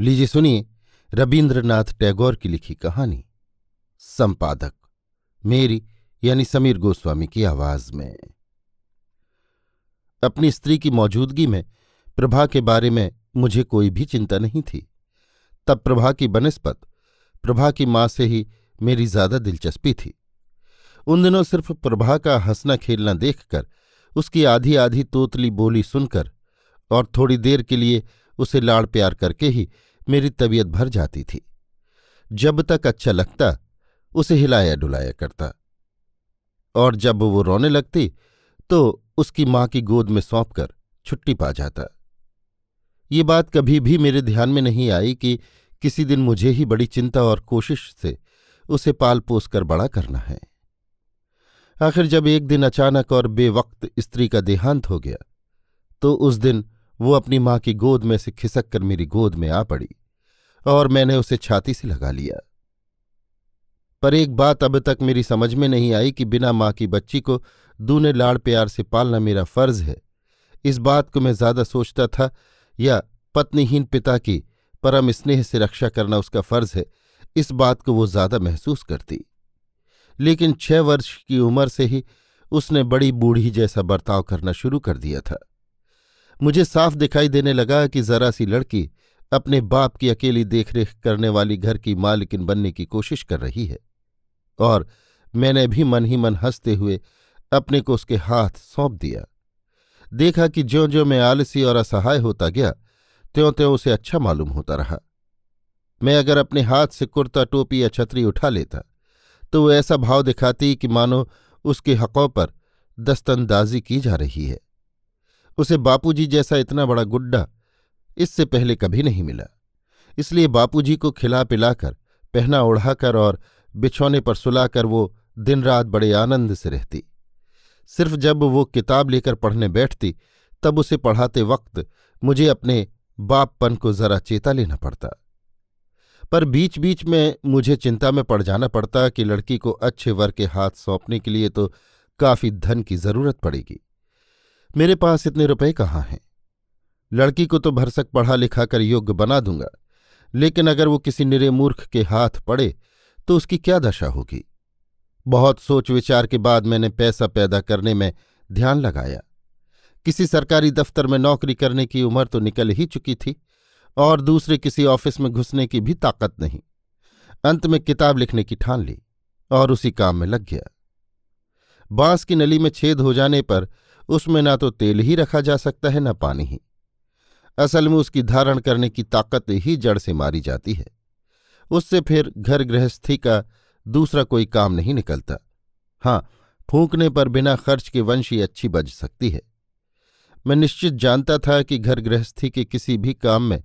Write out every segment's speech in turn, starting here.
लीजिए सुनिए रविन्द्रनाथ टैगोर की लिखी कहानी, संपादक, मेरी यानी समीर गोस्वामी की आवाज़ में। अपनी स्त्री की मौजूदगी में प्रभा के बारे में मुझे कोई भी चिंता नहीं थी। तब प्रभा की बनस्पत प्रभा की माँ से ही मेरी ज़्यादा दिलचस्पी थी। उन दिनों सिर्फ़ प्रभा का हंसना खेलना देखकर, उसकी आधी आधी तोतली बोली सुनकर और थोड़ी देर के लिए उसे लाड़ प्यार करके ही मेरी तबीयत भर जाती थी। जब तक अच्छा लगता, उसे हिलाया डुलाया करता। और जब वो रोने लगती तो उसकी माँ की गोद में सौंप कर छुट्टी पा जाता। ये बात कभी भी मेरे ध्यान में नहीं आई कि किसी दिन मुझे ही बड़ी चिंता और कोशिश से उसे पाल पोस कर बड़ा करना है। आखिर जब एक दिन अचानक और बेवक्त स्त्री का देहांत हो गया तो उस दिन वो अपनी माँ की गोद में से खिसक कर मेरी गोद में आ पड़ी। और मैंने उसे छाती से लगा लिया। पर एक बात अब तक मेरी समझ में नहीं आई कि बिना माँ की बच्ची को दूने लाड़ प्यार से पालना मेरा फ़र्ज़ है। इस बात को मैं ज़्यादा सोचता था या पत्नीहीन पिता की परम स्नेह से रक्षा करना उसका फ़र्ज़ है, इस बात को वो ज़्यादा महसूस करती। लेकिन छह वर्ष की उम्र से ही उसने बड़ी बूढ़ी जैसा बर्ताव करना शुरू कर दिया था। मुझे साफ़ दिखाई देने लगा कि जरा सी लड़की अपने बाप की अकेली देखरेख करने वाली घर की मालिकिन बनने की कोशिश कर रही है। और मैंने भी मन ही मन हँसते हुए अपने को उसके हाथ सौंप दिया। देखा कि ज्यो ज्यो मैं आलसी और असहाय होता गया त्यों त्यों उसे अच्छा मालूम होता रहा। मैं अगर अपने हाथ से कुर्ता, टोपी या छतरी उठा लेता तो वो ऐसा भाव दिखाती कि मानो उसके हकों पर दस्तंदाजी की जा रही है। उसे बापूजी जैसा इतना बड़ा गुड्डा इससे पहले कभी नहीं मिला। इसलिए बापूजी को खिला पिलाकर, पहना ओढ़ाकर और बिछौने पर सुलाकर वो दिन रात बड़े आनंद से रहती। सिर्फ़ जब वो किताब लेकर पढ़ने बैठती, तब उसे पढ़ाते वक्त मुझे अपने बापपन को जरा चेता लेना पड़ता। पर बीच बीच में मुझे चिंता में पड़ जाना पड़ता कि लड़की को अच्छे वर के हाथ सौंपने के लिए तो काफ़ी धन की ज़रूरत पड़ेगी। मेरे पास इतने रुपए कहाँ हैं? लड़की को तो भरसक पढ़ा लिखा कर योग्य बना दूँगा। लेकिन अगर वो किसी निरे मूर्ख के हाथ पड़े तो उसकी क्या दशा होगी? बहुत सोच विचार के बाद मैंने पैसा पैदा करने में ध्यान लगाया। किसी सरकारी दफ्तर में नौकरी करने की उम्र तो निकल ही चुकी थी, और दूसरे किसी ऑफ़िस में घुसने की भी ताकत नहीं। अंत में किताब लिखने की ठान ली, और उसी काम में लग गया। बाँस की नली में छेद हो जाने पर उसमें ना तो तेल ही रखा जा सकता है, न पानी ही। असल में उसकी धारण करने की ताकत ही जड़ से मारी जाती है। उससे फिर घर गृहस्थी का दूसरा कोई काम नहीं निकलता। हाँ फूंकने पर बिना खर्च के वंशी अच्छी बज सकती है। मैं निश्चित जानता था कि घर गृहस्थी के किसी भी काम में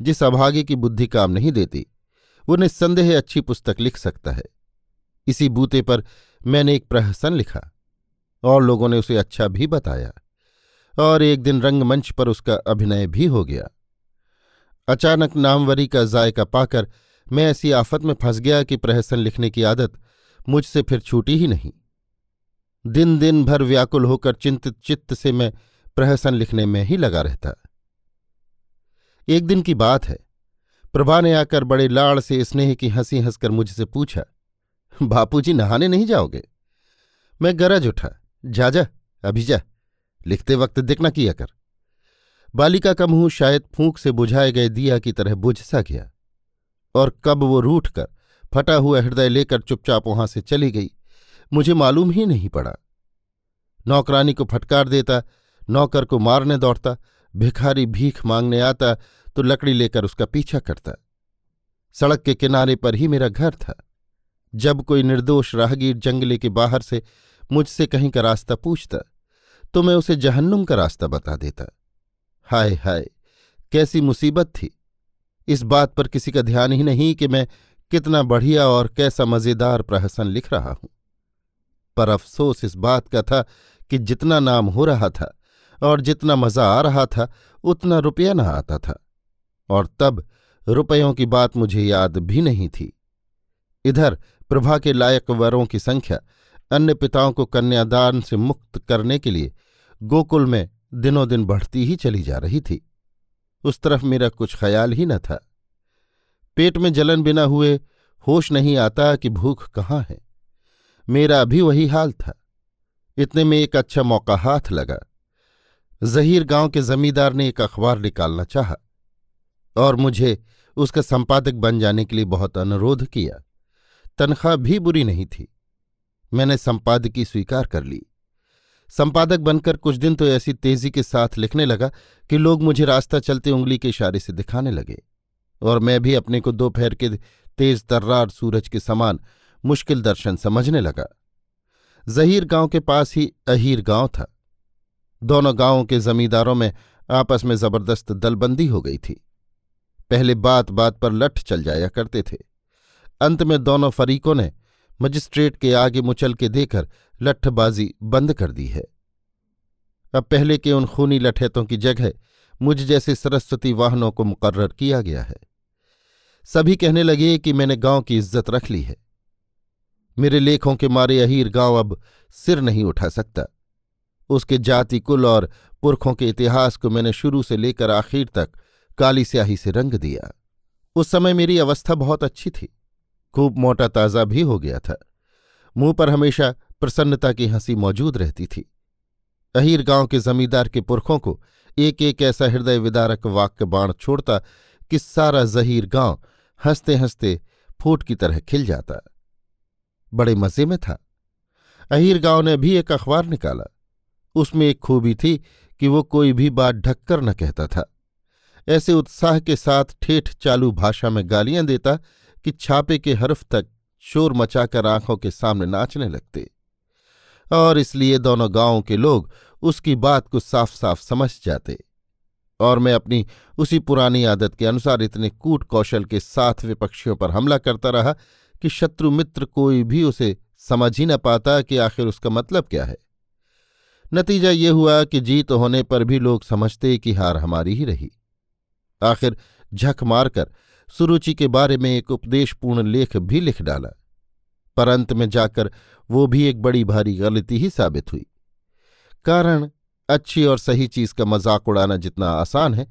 जिस अभागे की बुद्धि काम नहीं देती, वो निस्संदेह अच्छी पुस्तक लिख सकता है। इसी बूते पर मैंने एक प्रहसन लिखा और लोगों ने उसे अच्छा भी बताया। और एक दिन रंगमंच पर उसका अभिनय भी हो गया। अचानक नामवरी का जायका पाकर मैं ऐसी आफत में फंस गया कि प्रहसन लिखने की आदत मुझसे फिर छूटी ही नहीं। दिन दिन भर व्याकुल होकर चिंतित चित्त से मैं प्रहसन लिखने में ही लगा रहता। एक दिन की बात है। प्रभा ने आकर बड़े लाड़ से स्नेह की हँसी हंसकर मुझसे पूछा, बापूजी नहाने नहीं जाओगे? मैं गरज उठा, जा जा, अभी जा। लिखते वक्त देखना किया कर। बालिका का मुँह शायद फूंक से बुझाए गए दिया की तरह बुझ सा गया और कब वो रूठ कर फटा हुआ हृदय लेकर चुपचाप वहाँ से चली गई, मुझे मालूम ही नहीं पड़ा। नौकरानी को फटकार देता, नौकर को मारने दौड़ता, भिखारी भीख मांगने आता तो लकड़ी लेकर उसका पीछा करता। सड़क के किनारे पर ही मेरा घर था। जब कोई निर्दोष राहगीर जंगले के बाहर से मुझसे कहीं का रास्ता पूछता तो मैं उसे जहन्नुम का रास्ता बता देता। हाय हाय, कैसी मुसीबत थी। इस बात पर किसी का ध्यान ही नहीं कि मैं कितना बढ़िया और कैसा मज़ेदार प्रहसन लिख रहा हूँ। पर अफसोस इस बात का था कि जितना नाम हो रहा था और जितना मज़ा आ रहा था, उतना रुपया न आता था। और तब रुपयों की बात मुझे याद भी नहीं थी। इधर प्रभा के लायक वरों की संख्या अन्य पिताओं को कन्यादान से मुक्त करने के लिए गोकुल में दिनों दिन बढ़ती ही चली जा रही थी। उस तरफ़ मेरा कुछ ख्याल ही न था। पेट में जलन बिना हुए होश नहीं आता कि भूख कहाँ है। मेरा भी वही हाल था। इतने में एक अच्छा मौका हाथ लगा। जहीर गाँव के जमींदार ने एक अखबार निकालना चाहा और मुझे उसका संपादक बन जाने के लिए बहुत अनुरोध किया। तनख्वाह भी बुरी नहीं थी। मैंने संपादकी स्वीकार कर ली। संपादक बनकर कुछ दिन तो ऐसी तेज़ी के साथ लिखने लगा कि लोग मुझे रास्ता चलते उंगली के इशारे से दिखाने लगे और मैं भी अपने को दोपहर के तेज तर्रार सूरज के समान मुश्किल दर्शन समझने लगा। जहीर गाँव के पास ही अहीर गाँव था। दोनों गाँवों के जमींदारों में आपस में ज़बरदस्त दलबंदी हो गई थी। पहले बात बात पर लठ चल जाया करते थे। अंत में दोनों फरीकों ने मजिस्ट्रेट के आगे मुचल के देकर लठबाजी बंद कर दी है। अब पहले के उन खूनी लठेतों की जगह मुझ जैसे सरस्वती वाहनों को मुकर्र किया गया है। सभी कहने लगे कि मैंने गाँव की इज़्ज़त रख ली है। मेरे लेखों के मारे अहीर गाँव अब सिर नहीं उठा सकता। उसके जाति कुल और पुरखों के इतिहास को मैंने शुरू से लेकर आखिर तक काली स्याही से रंग दिया। उस समय मेरी अवस्था बहुत अच्छी थी। खूब मोटा ताज़ा भी हो गया था। मुँह पर हमेशा प्रसन्नता की हँसी मौजूद रहती थी। अहीर गाँव के जमींदार के पुरखों को एक एक ऐसा हृदय विदारक वाक्य बाण छोड़ता कि सारा जहीर गाँव हँसते हँसते फूट की तरह खिल जाता। बड़े मज़े में था। अहीर गाँव ने भी एक अखबार निकाला। उसमें एक खूबी थी कि वो कोई भी बात ढककर न कहता था। ऐसे उत्साह के साथ ठेठ चालू भाषा में गालियाँ देता कि छापे के हर्फ तक शोर मचाकर आँखों के सामने नाचने लगते। और इसलिए दोनों गाँवों के लोग उसकी बात को साफ़ साफ़ समझ जाते। और मैं अपनी उसी पुरानी आदत के अनुसार इतने कूट कौशल के साथ विपक्षियों पर हमला करता रहा कि शत्रु मित्र कोई भी उसे समझ ही न पाता कि आखिर उसका मतलब क्या है। नतीजा ये हुआ कि जीत होने पर भी लोग समझते कि हार हमारी ही रही। आखिर झक मारकर सुरुचि के बारे में एक उपदेशपूर्ण लेख भी लिख डाला। पर अंत में जाकर वो भी एक बड़ी भारी गलती ही साबित हुई। कारण, अच्छी और सही चीज़ का मज़ाक उड़ाना जितना आसान है,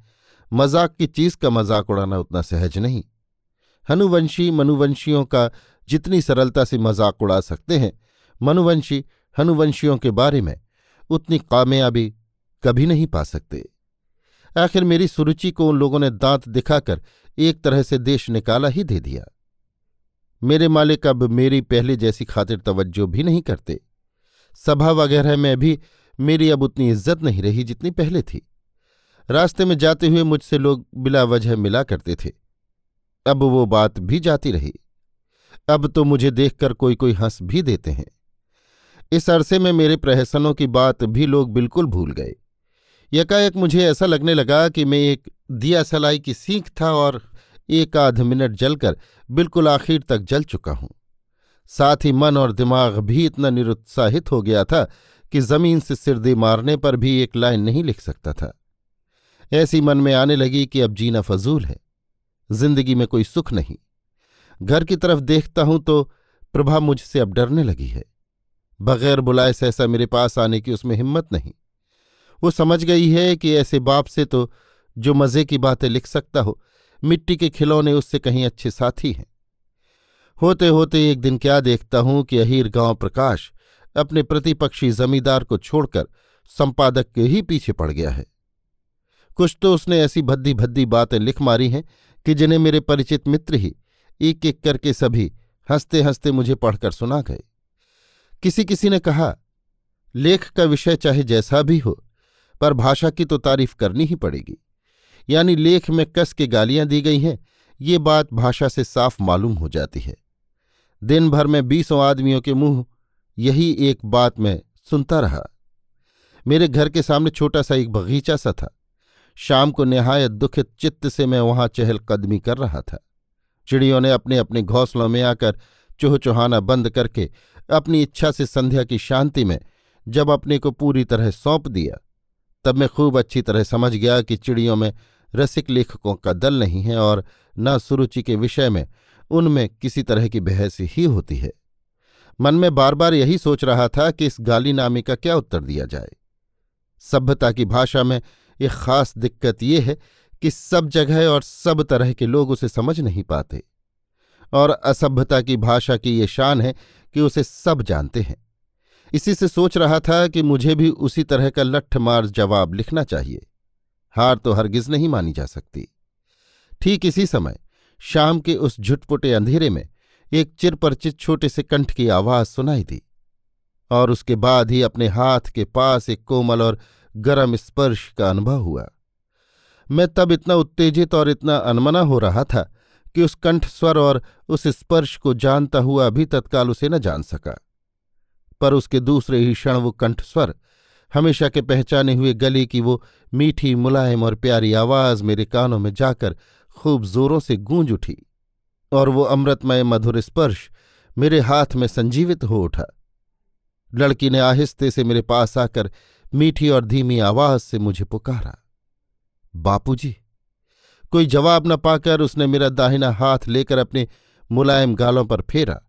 मज़ाक की चीज़ का मज़ाक उड़ाना उतना सहज नहीं। हनुवंशी मनुवंशियों का जितनी सरलता से मज़ाक उड़ा सकते हैं, मनुवंशी हनुवंशियों के बारे में उतनी कामयाबी कभी नहीं पा सकते। आखिर मेरी सुरुचि को उन लोगों ने दांत दिखाकर एक तरह से देश निकाला ही दे दिया। मेरे मालिक अब मेरी पहले जैसी खातिर तवज्जो भी नहीं करते। सभा वगैरह में भी मेरी अब उतनी इज़्ज़त नहीं रही जितनी पहले थी। रास्ते में जाते हुए मुझसे लोग बिला वजह मिला करते थे। अब वो बात भी जाती रही। अब तो मुझे देखकर कोई कोई हंस भी देते हैं। इस अरसे में मेरे प्रहसनों की बात भी लोग बिल्कुल भूल गए। यकाएक मुझे ऐसा लगने लगा कि मैं एक दिया सलाई की सीख था और एक आध मिनट जलकर बिल्कुल आखिर तक जल चुका हूँ। साथ ही मन और दिमाग भी इतना निरुत्साहित हो गया था कि ज़मीन से सिर दे मारने पर भी एक लाइन नहीं लिख सकता था। ऐसी मन में आने लगी कि अब जीना फजूल है। ज़िंदगी में कोई सुख नहीं। घर की तरफ़ देखता हूँ तो प्रभा मुझसे अब डरने लगी है। बगैर बुलाए सहसा मेरे पास आने की उसमें हिम्मत नहीं। वो समझ गई है कि ऐसे बाप से तो जो मज़े की बातें लिख सकता हो, मिट्टी के खिलौने उससे कहीं अच्छे साथी हैं। होते होते एक दिन क्या देखता हूँ कि अहीर गाँव प्रकाश अपने प्रतिपक्षी जमींदार को छोड़कर संपादक के ही पीछे पड़ गया है। कुछ तो उसने ऐसी भद्दी भद्दी बातें लिख मारी हैं कि जिन्हें मेरे परिचित मित्र ही एक एक करके सभी हँसते हँसते मुझे पढ़कर सुना गए। किसी किसी ने कहा, लेख का विषय चाहे जैसा भी हो पर भाषा की तो तारीफ़ करनी ही पड़ेगी। यानी लेख में कस के गालियाँ दी गई हैं, ये बात भाषा से साफ़ मालूम हो जाती है। दिन भर में बीसों आदमियों के मुँह यही एक बात मैं सुनता रहा। मेरे घर के सामने छोटा सा एक बगीचा सा था। शाम को निहायत दुखित चित्त से मैं वहाँ चहलकदमी कर रहा था। चिड़ियों ने अपने अपने घोंसलों में आकर चुहचुहाना बंद करके अपनी इच्छा से संध्या की शांति में जब अपने को पूरी तरह सौंप दिया तब मैं खूब अच्छी तरह समझ गया कि चिड़ियों में रसिक लेखकों का दल नहीं है और न सुरुचि के विषय में, उनमें किसी तरह की बहस ही होती है। मन में बार बार यही सोच रहा था कि इस गाली नामे का क्या उत्तर दिया जाए। सभ्यता की भाषा में एक खास दिक्कत यह है कि सब जगह और सब तरह के लोग उसे समझ नहीं पाते। और असभ्यता की भाषा की ये शान है कि उसे सब जानते हैं। इसी से सोच रहा था कि मुझे भी उसी तरह का लठ मार जवाब लिखना चाहिए। हार तो हरगिज नहीं मानी जा सकती। ठीक इसी समय, शाम के उस झुटपुटे अंधेरे में एक चिरपरिचित छोटे से कंठ की आवाज़ सुनाई दी और उसके बाद ही अपने हाथ के पास एक कोमल और गर्म स्पर्श का अनुभव हुआ। मैं तब इतना उत्तेजित और इतना अनमना हो रहा था कि उस कंठ स्वर और उस स्पर्श को जानता हुआ अभी तत्काल उसे न जान सका। पर उसके दूसरे ही क्षण वो कंठ स्वर हमेशा के पहचाने हुए गले की वो मीठी, मुलायम और प्यारी आवाज़ मेरे कानों में जाकर खूब जोरों से गूंज उठी और वो अमृतमय मधुर स्पर्श मेरे हाथ में संजीवित हो उठा। लड़की ने आहिस्ते से मेरे पास आकर मीठी और धीमी आवाज़ से मुझे पुकारा, बापूजी, कोई जवाब न पाकर उसने मेरा दाहिना हाथ लेकर अपने मुलायम गालों पर फेरा।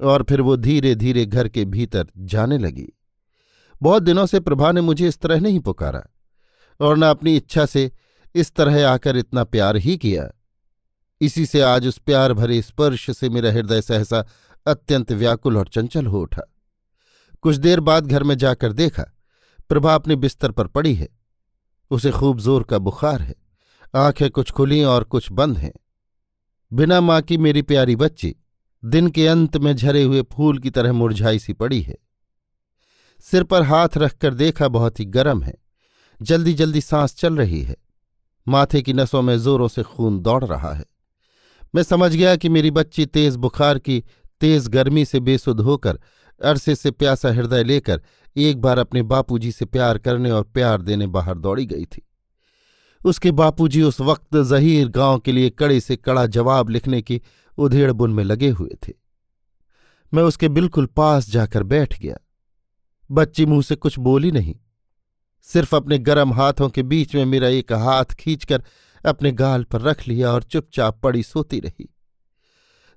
और फिर वो धीरे धीरे घर के भीतर जाने लगी। बहुत दिनों से प्रभा ने मुझे इस तरह नहीं पुकारा और न अपनी इच्छा से इस तरह आकर इतना प्यार ही किया। इसी से आज उस प्यार भरे स्पर्श से मेरा हृदय सहसा अत्यंत व्याकुल और चंचल हो उठा। कुछ देर बाद घर में जाकर देखा, प्रभा अपने बिस्तर पर पड़ी है। उसे खूब ज़ोर का बुखार है, आँखें कुछ खुली और कुछ बंद हैं। बिना माँ की मेरी प्यारी बच्ची दिन के अंत में झरे हुए फूल की तरह मुरझाई सी पड़ी है। सिर पर हाथ रखकर देखा बहुत ही गर्म है। जल्दी जल्दी सांस चल रही है। माथे की नसों में जोरों से खून दौड़ रहा है। मैं समझ गया कि मेरी बच्ची तेज बुखार की तेज गर्मी से बेसुध होकर अरसे से प्यासा हृदय लेकर एक बार अपने बापूजी से प्यार करने और प्यार देने बाहर दौड़ी गई थी। उसके बापूजी उस वक्त जहीर गाँव के लिए कड़े से कड़ा जवाब लिखने की उधेड़ बुन में लगे हुए थे। मैं उसके बिल्कुल पास जाकर बैठ गया। बच्ची मुँह से कुछ बोली नहीं। सिर्फ़ अपने गर्म हाथों के बीच में मेरा एक हाथ खींचकर अपने गाल पर रख लिया और चुपचाप पड़ी सोती रही।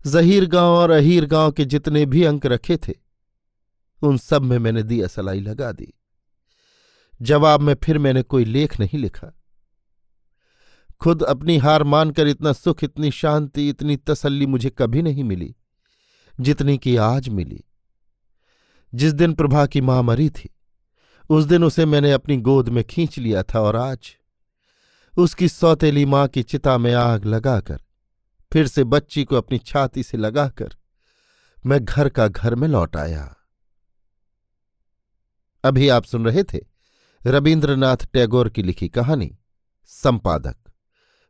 जहीर गाँव और अहीर गाँव के जितने भी अंक रखे थे, उन सब में मैंने दिया सलाई लगा दी। जवाब में फिर मैंने कोई लेख नहीं लिखा। खुद अपनी हार मानकर इतना सुख, इतनी शांति, इतनी तसल्ली मुझे कभी नहीं मिली, जितनी कि आज मिली। जिस दिन प्रभा की माँ मरी थी, उस दिन उसे मैंने अपनी गोद में खींच लिया था और आज उसकी सौतेली माँ की चिता में आग लगाकर, फिर से बच्ची को अपनी छाती से लगाकर, मैं घर का घर में लौट आया। अभी आप सुन रहे थे रविन्द्रनाथ टैगोर की लिखी कहानी, संपादक।